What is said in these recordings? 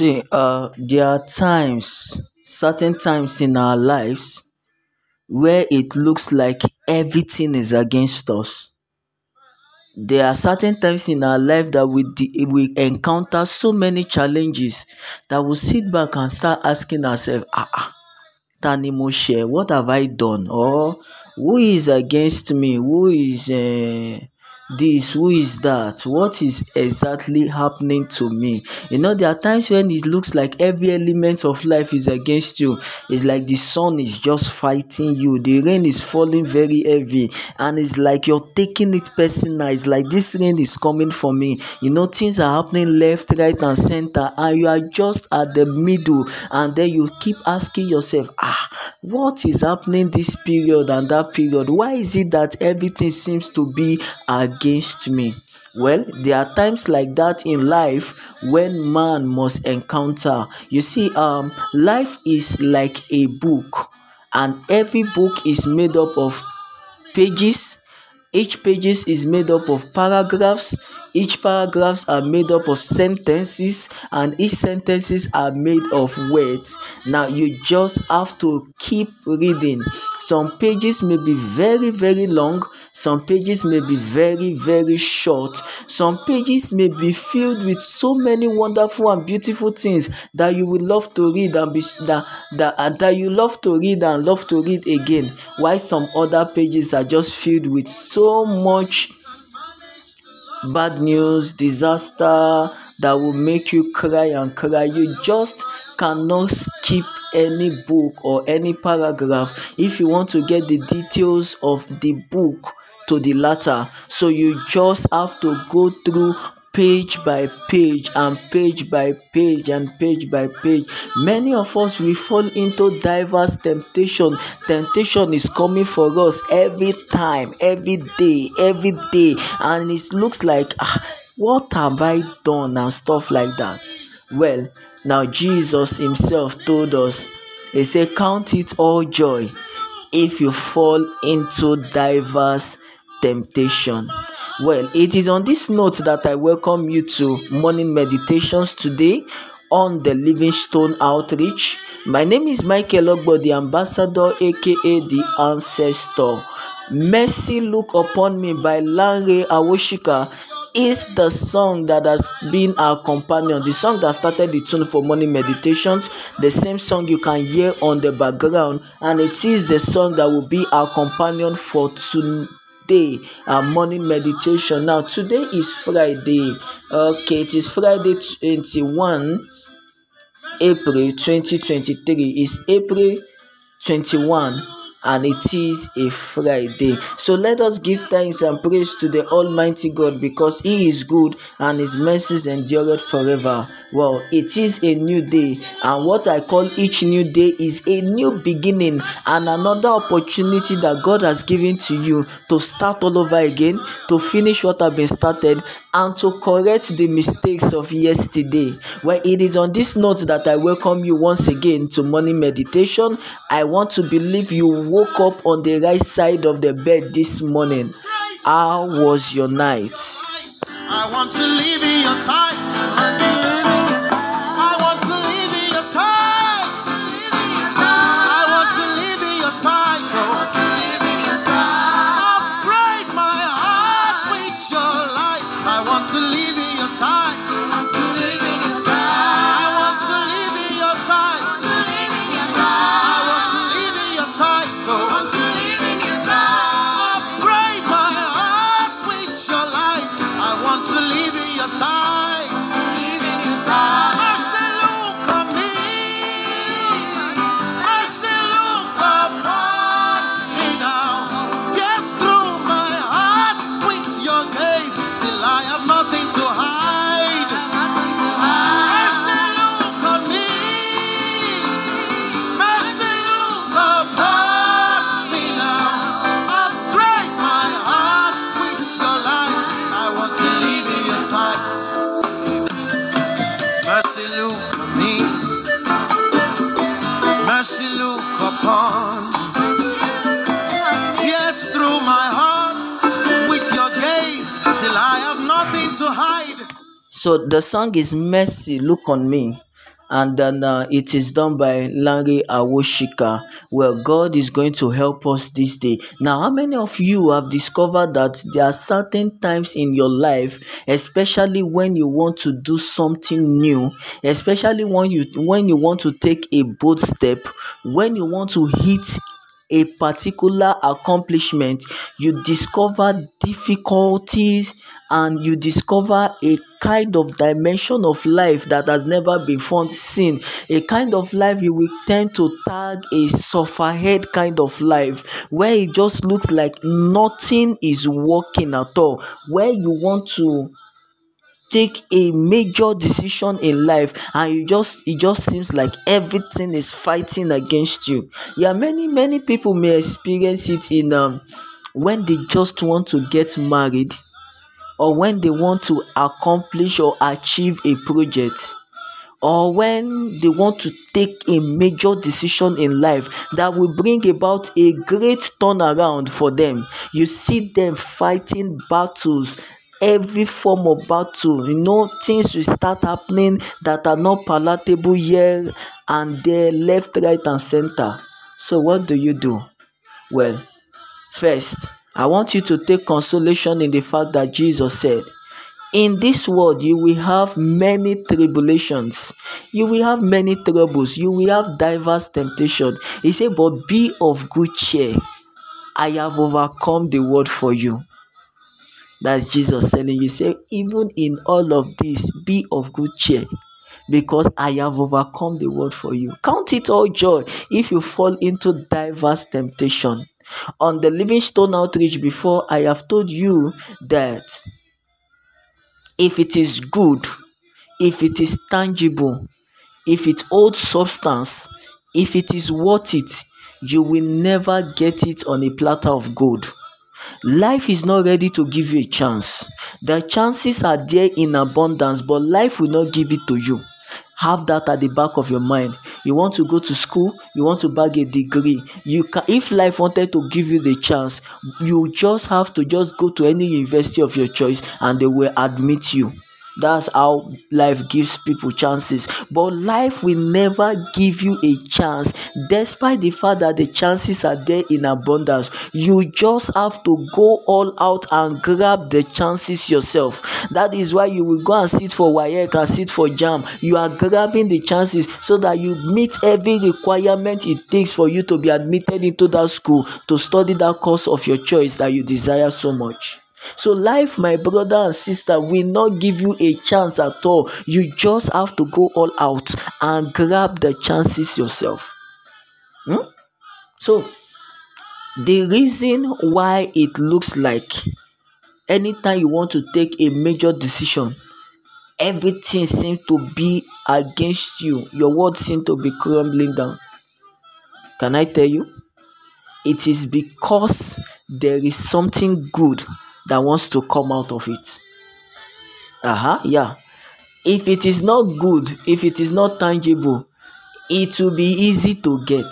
see, uh, there are times, certain times in our lives where it looks like everything is against us. There are certain times in our life that we de- we encounter so many challenges that we sit back and start asking ourselves, ah, ah tani mo ṣẹ̀? What have I done? Or who is against me? Who is uh, this who is that? What is exactly happening to me? You know there are times when it looks like every element of life is against you. It's like the sun is just fighting you. The rain is falling very heavy. And it's like you're taking it personal. It's like this rain is coming for me. You know things are happening left right and center. And you are just at the middle. And then you keep asking yourself ah what is happening this period and that period? Why is it that everything seems to be against against me. Well, there are times like that in life when man must encounter. You see, um, life is like a book, and every book is made up of pages. Each pages is made up of paragraphs each paragraphs are made up of sentences and each sentences are made of words. Now you just have to keep reading. Some pages may be very very long. Some pages may be very very short. Some pages may be filled with so many wonderful and beautiful things that you would love to read and be that that, uh, that you love to read and love to read again. While some other pages are just filled with so much bad news, disaster that will make you cry and cry. You just cannot skip any book or any paragraph if you want to get the details of the book to the latter. So you just have to go through page by page and page by page and page by page. Many of us we fall into diverse temptation. Temptation is coming for us every time every day every day. And it looks like ah, what have i done and stuff like that. Well now jesus himself told us he said count it all joy if you fall into diverse temptation well, it is on this note that I welcome you to morning meditations today on the Livingstone Outreach. My name is Michael Ogbo, the ambassador, aka the ancestor. Mercy Look Upon Me by Lanre Awoshika is the song that has been our companion, the song that started the tune for morning meditations, the same song you can hear on the background, and it is the song that will be our companion for today day our morning meditation. Now today is friday. Okay it is friday 21 april 2023 is april 21 and it is a Friday. So let us give thanks and praise to the Almighty God because He is good and His mercies endure forever. Well, it is a new day, and what I call each new day is a new beginning and another opportunity that God has given to you to start all over again, to finish what has been started, and to correct the mistakes of yesterday. Well, it is on this note that I welcome you once again to morning meditation. I want to believe you woke up on the right side of the bed this morning. How was your night? So the song is Mercy, Look on Me. and then uh, it is done by Larry Awoshika. Well, God is going to help us this day. Now, how many of you have discovered that there are certain times in your life, especially when you want to do something new, especially when you when you want to take a bold step, when you want to hit a particular accomplishment, you discover difficulties and you discover a kind of dimension of life that has never been found seen. A kind of life you will tend to tag a sufferhead kind of life where it just looks like nothing is working at all where you want to take a major decision in life and you just it just seems like everything is fighting against you. Yeah many many people may experience it in um when they just want to get married or when they want to accomplish or achieve a project or when they want to take a major decision in life that will bring about a great turnaround for them. You see them fighting battles every form of battle. You know things will start happening that are not palatable here and there left right and center. So what do you do? Well first i want you to take consolation in the fact that jesus said in this world you will have many tribulations. You will have many troubles. You will have diverse temptation. He said but be of good cheer. I have overcome the world for you that's Jesus telling you, say, even in all of this, be of good cheer because I have overcome the world for you. Count it all joy if you fall into diverse temptation. On the Livingstone Outreach before, I have told you that if it is good, if it is tangible, if it holds substance, if it is worth it, you will never get it on a platter of gold. Life is not ready to give you a chance. The chances are there in abundance, but life will not give it to you. Have that at the back of your mind. You want to go to school, you want to bag a degree. You can if life wanted to give you the chance, you just have to just go to any university of your choice and they will admit you. That's how life gives people chances. But life will never give you a chance, despite the fact that the chances are there in abundance. You just have to go all out and grab the chances yourself. That is why you will go and sit for WAEC and sit for JAM. You are grabbing the chances so that you meet every requirement it takes for you to be admitted into that school to study that course of your choice that you desire so much. So, life, my brother and sister, will not give you a chance at all. You just have to go all out and grab the chances yourself. Hmm? So, the reason why it looks like anytime you want to take a major decision, everything seems to be against you, your world seems to be crumbling down. Can I tell you? It is because there is something good that wants to come out of it. Uh-huh, yeah. If it is not good, if it is not tangible, it will be easy to get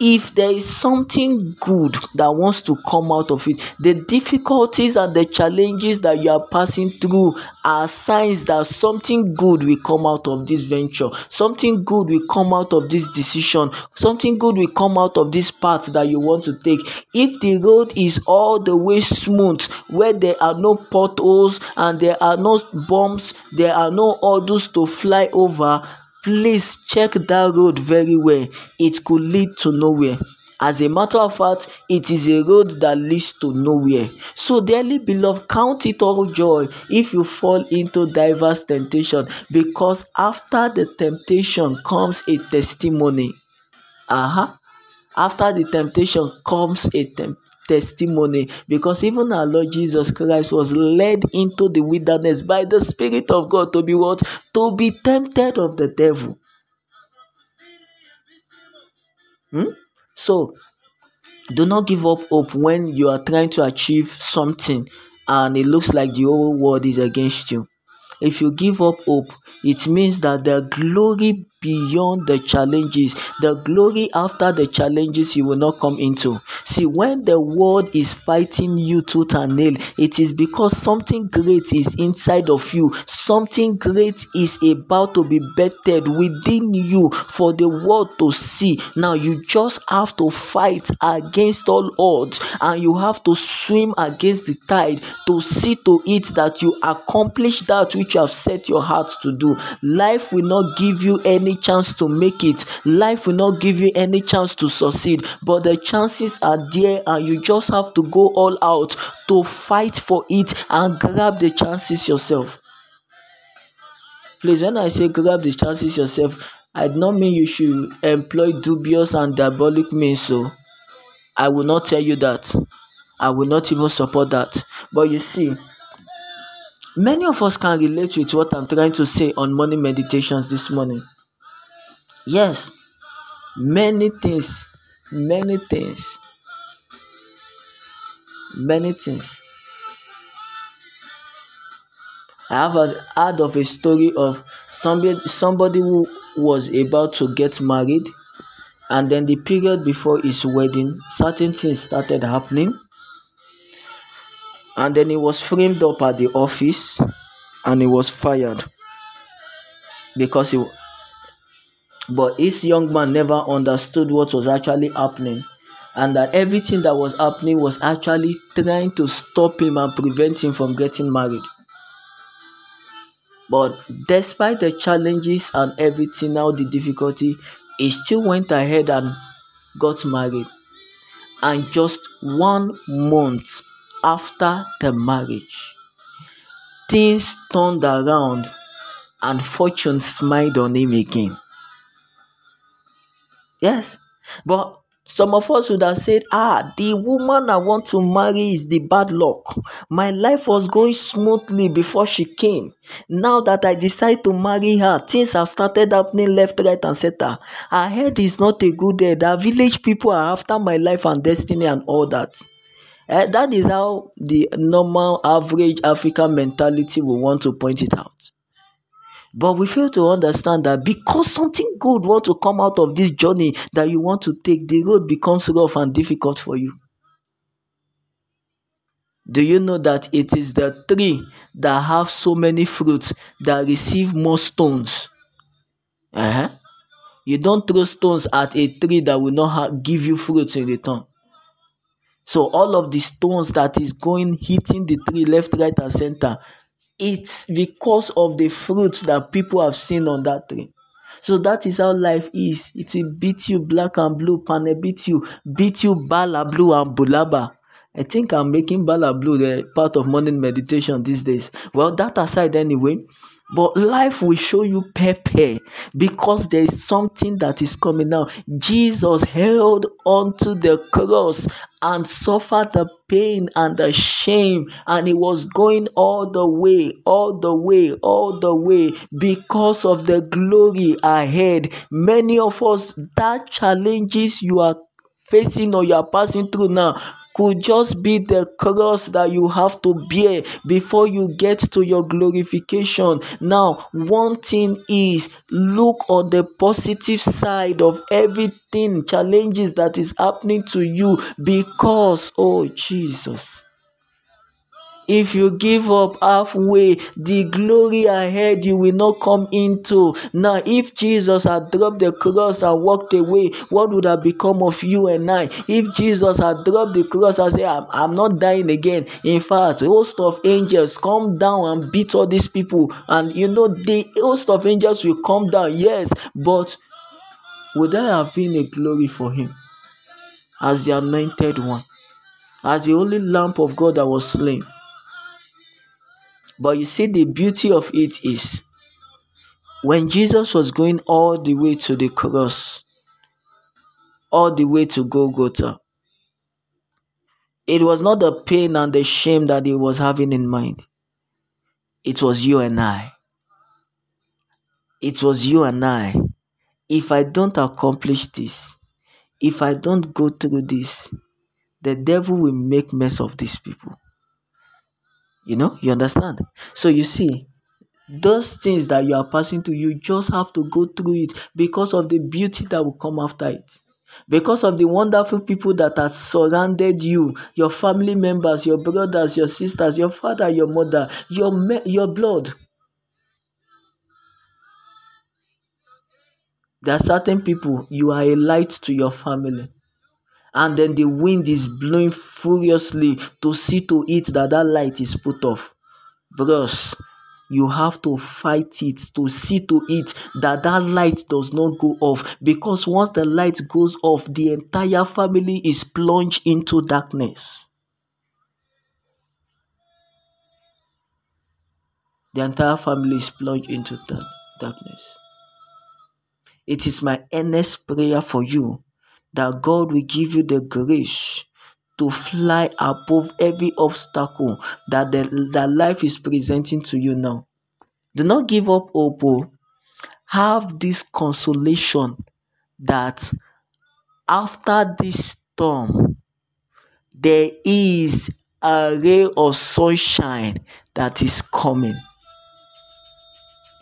if there is something good that wants to come out of it the difficulties and the challenges that you are passing through are signs that something good will come out of this venture. Something good will come out of this decision. Something good will come out of this path that you want to take. If the road is all the way smooth where there are no potholes and there are no bumps there are no hurdles to fly over please check that road very well. It could lead to nowhere. As a matter of fact it is a road that leads to nowhere. So dearly beloved count it all joy if you fall into diverse temptation because after the temptation comes a testimony. Uh-huh after the temptation comes a testimony because even our Lord Jesus Christ was led into the wilderness by the Spirit of God to be what? To be tempted of the devil. Hmm? So, do not give up hope when you are trying to achieve something and it looks like the whole world is against you. If you give up hope, it means that the glory beyond the challenges. The glory after the challenges you will not come into. See, when the world is fighting you tooth and nail, it is because something great is inside of you. Something great is about to be bettered within you for the world to see. Now you just have to fight against all odds and you have to swim against the tide to see to it that you accomplish that which you have set your heart to do. Life will not give you any chance to make it, life will not give you any chance to succeed, but the chances are there, and you just have to go all out to fight for it and grab the chances yourself. Please, when I say grab the chances yourself, I do not mean you should employ dubious and diabolic means. So, I will not tell you that. I will not even support that. But you see, Many of us can relate with what I'm trying to say on morning meditations this morning. Yes, many things, many things, many things. I have heard of a story of somebody, somebody who was about to get married, and then the period before his wedding, certain things started happening. And then he was framed up at the office and he was fired because he but this young man never understood what was actually happening. And that everything that was happening was actually trying to stop him and prevent him from getting married. But despite the challenges and everything now the difficulty he still went ahead and got married. And just one month after the marriage, things turned around and fortune smiled on him again. Yes, but some of us would have said, Ah, the woman I want to marry is the bad luck. My life was going smoothly before she came. Now that I decide to marry her, things have started happening left, right, and center. Her head is not a good head. Our village people are after my life and destiny and all that. Uh, that is how the normal average African mentality will want to point it out. But we fail to understand that because something good want to come out of this journey that you want to take, the road becomes rough and difficult for you. Do you know that it is the tree that have so many fruits that receive more stones? Uh-huh. You don't throw stones at a tree that will not give you fruits in return. So all of the stones that is going hitting the tree left, right, and center, it's because of the fruits that people have seen on that tree. So that is how life is. It will beat you black and blue, pane beat you, beat you bala blue and bulaba. I think I'm making bala blue the part of morning meditation these days. Well, that aside anyway, but life will show you pepe because there is something that is coming now. Jesus held onto the cross and suffered the pain and the shame, and he was going all the way, all the way, all the way because of the glory ahead. Many of us, that challenges you are facing or you are passing through now could just be the cross that you have to bear before you get to your glorification. Now, one thing is look on the positive side of everything, challenges that is happening to you because, oh Jesus. If you give up halfway, the glory ahead you will not come into. Now, if Jesus had dropped the cross and walked away, what would have become of you and I? If Jesus had dropped the cross and said, I'm, I'm not dying again. In fact, host of angels come down and beat all these people. And you know, the host of angels will come down, yes, but would there have been a glory for him as the anointed one, as the only lamp of God that was slain? But you see, the beauty of it is when Jesus was going all the way to the cross, all the way to Golgotha, it was not the pain and the shame that he was having in mind. It was you and I. It was you and I. If I don't accomplish this, if I don't go through this, the devil will make mess of these people. You know, you understand? So you see, those things that you are passing through, you just have to go through it because of the beauty that will come after it. Because of the wonderful people that have surrounded you, your family members, your brothers, your sisters, your father, your mother, your, me- your blood. There are certain people, you are a light to your family. And then the wind is blowing furiously to see to it that that light is put off. Bros, you have to fight it to see to it that that light does not go off because once the light goes off the entire family is plunged into darkness. The entire family is plunged into that darkness. It is my earnest prayer for you that god will give you the grace to fly above every obstacle that the that life is presenting to you now. Do not give up hope. Oh. Have this consolation that after this storm, there is a ray of sunshine that is coming.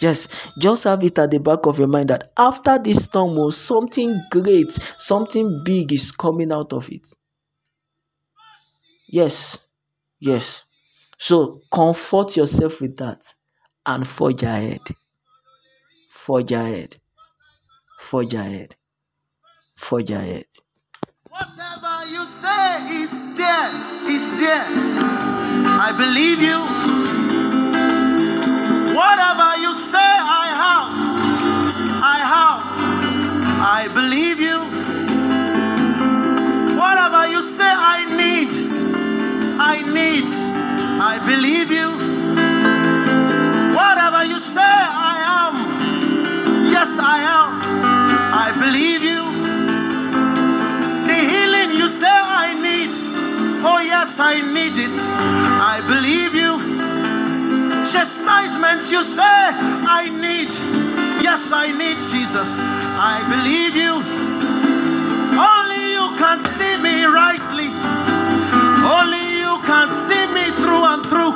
Yes, just have it at the back of your mind that after this storm, oh, something great, something big is coming out of it. Yes, yes. So comfort yourself with that and forge ahead. Forge ahead. Forge ahead. Forge ahead. Whatever you say is there, is there. I believe you. Whatever you say, I have. I have. I believe you. Whatever you say, I need. I need. I believe you. Chastisement you say I need. Yes, I need Jesus. I believe you. Only you can see me rightly. Only you can see me through and through.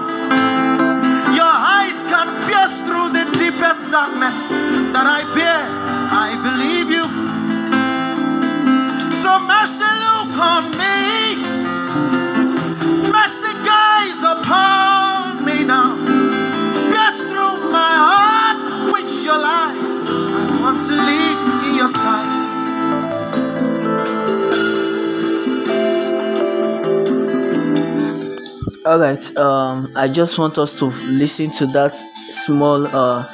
Your eyes can pierce through the deepest darkness that I bear. I believe you. So mercy look on me. Mercy guides upon your sight. all right um i just want us to listen to that small uh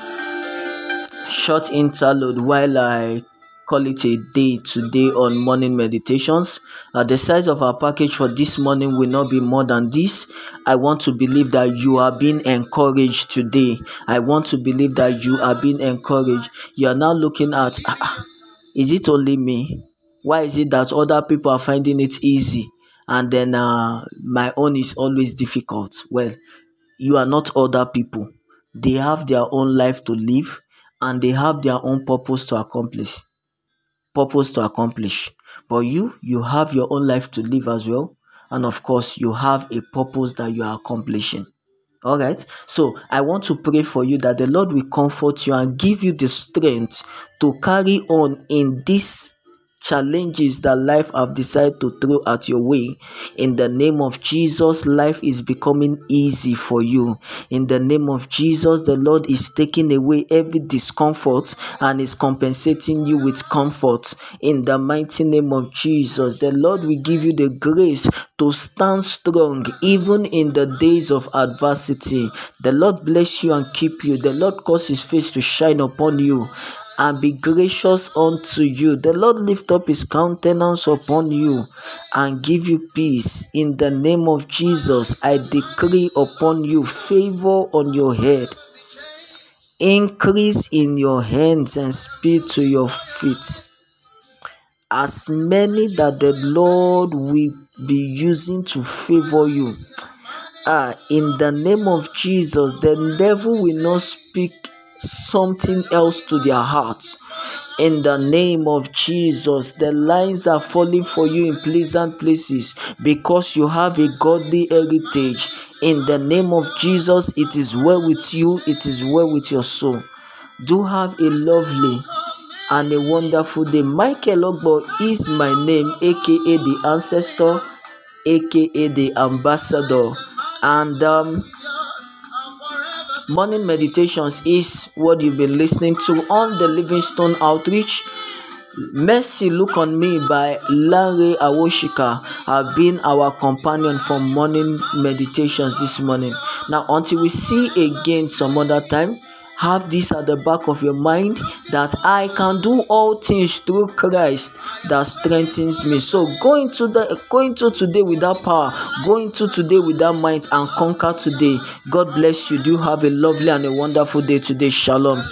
short interlude while i call it a day today on morning meditations. Uh, the size of our package for this morning will not be more than this. I want to believe that you are being encouraged today. I want to believe that you are being encouraged. You are now looking at ah, is it only me why is it that other people are finding it easy and then uh, my own is always difficult. Well, you are not other people. They have their own life to live and they have their own purpose to accomplish. Purpose to accomplish. But you, you have your own life to live as well. And of course, you have a purpose that you are accomplishing. All right. So I want to pray for you that the Lord will comfort you and give you the strength to carry on in this challenges that life have decided to throw at your way. In the name of jesus life is becoming easy for you. In the name of jesus the lord is taking away every discomfort and is compensating you with comfort. In the mighty name of jesus the lord will give you the grace to stand strong even in the days of adversity. The lord bless you and keep you. The lord cause his face to shine upon you and be gracious unto you. The Lord lift up his countenance upon you and give you peace. In the name of Jesus, I decree upon you favor on your head, increase in your hands, and speed to your feet. As many that the Lord will be using to favor you. Ah, in the name of Jesus, the devil will not speak something else to their hearts in the name of Jesus. The lines are falling for you in pleasant places because you have a godly heritage. In the name of Jesus, it is well with you, it is well with your soul. Do have a lovely and a wonderful day. Michael Ogbo is my name, aka the ancestor, aka the ambassador. And um, morning meditations is what you've been listening to on the Livingstone Outreach. Mercy Look on Me by Larry Awoshika have been our companion for morning meditations this morning. Now, until we see again some other time, have this at the back of your mind that I can do all things through Christ that strengthens me. So go into the go into today with that power, go into today with that might and conquer today. God bless you. Do have a lovely and a wonderful day today. Shalom.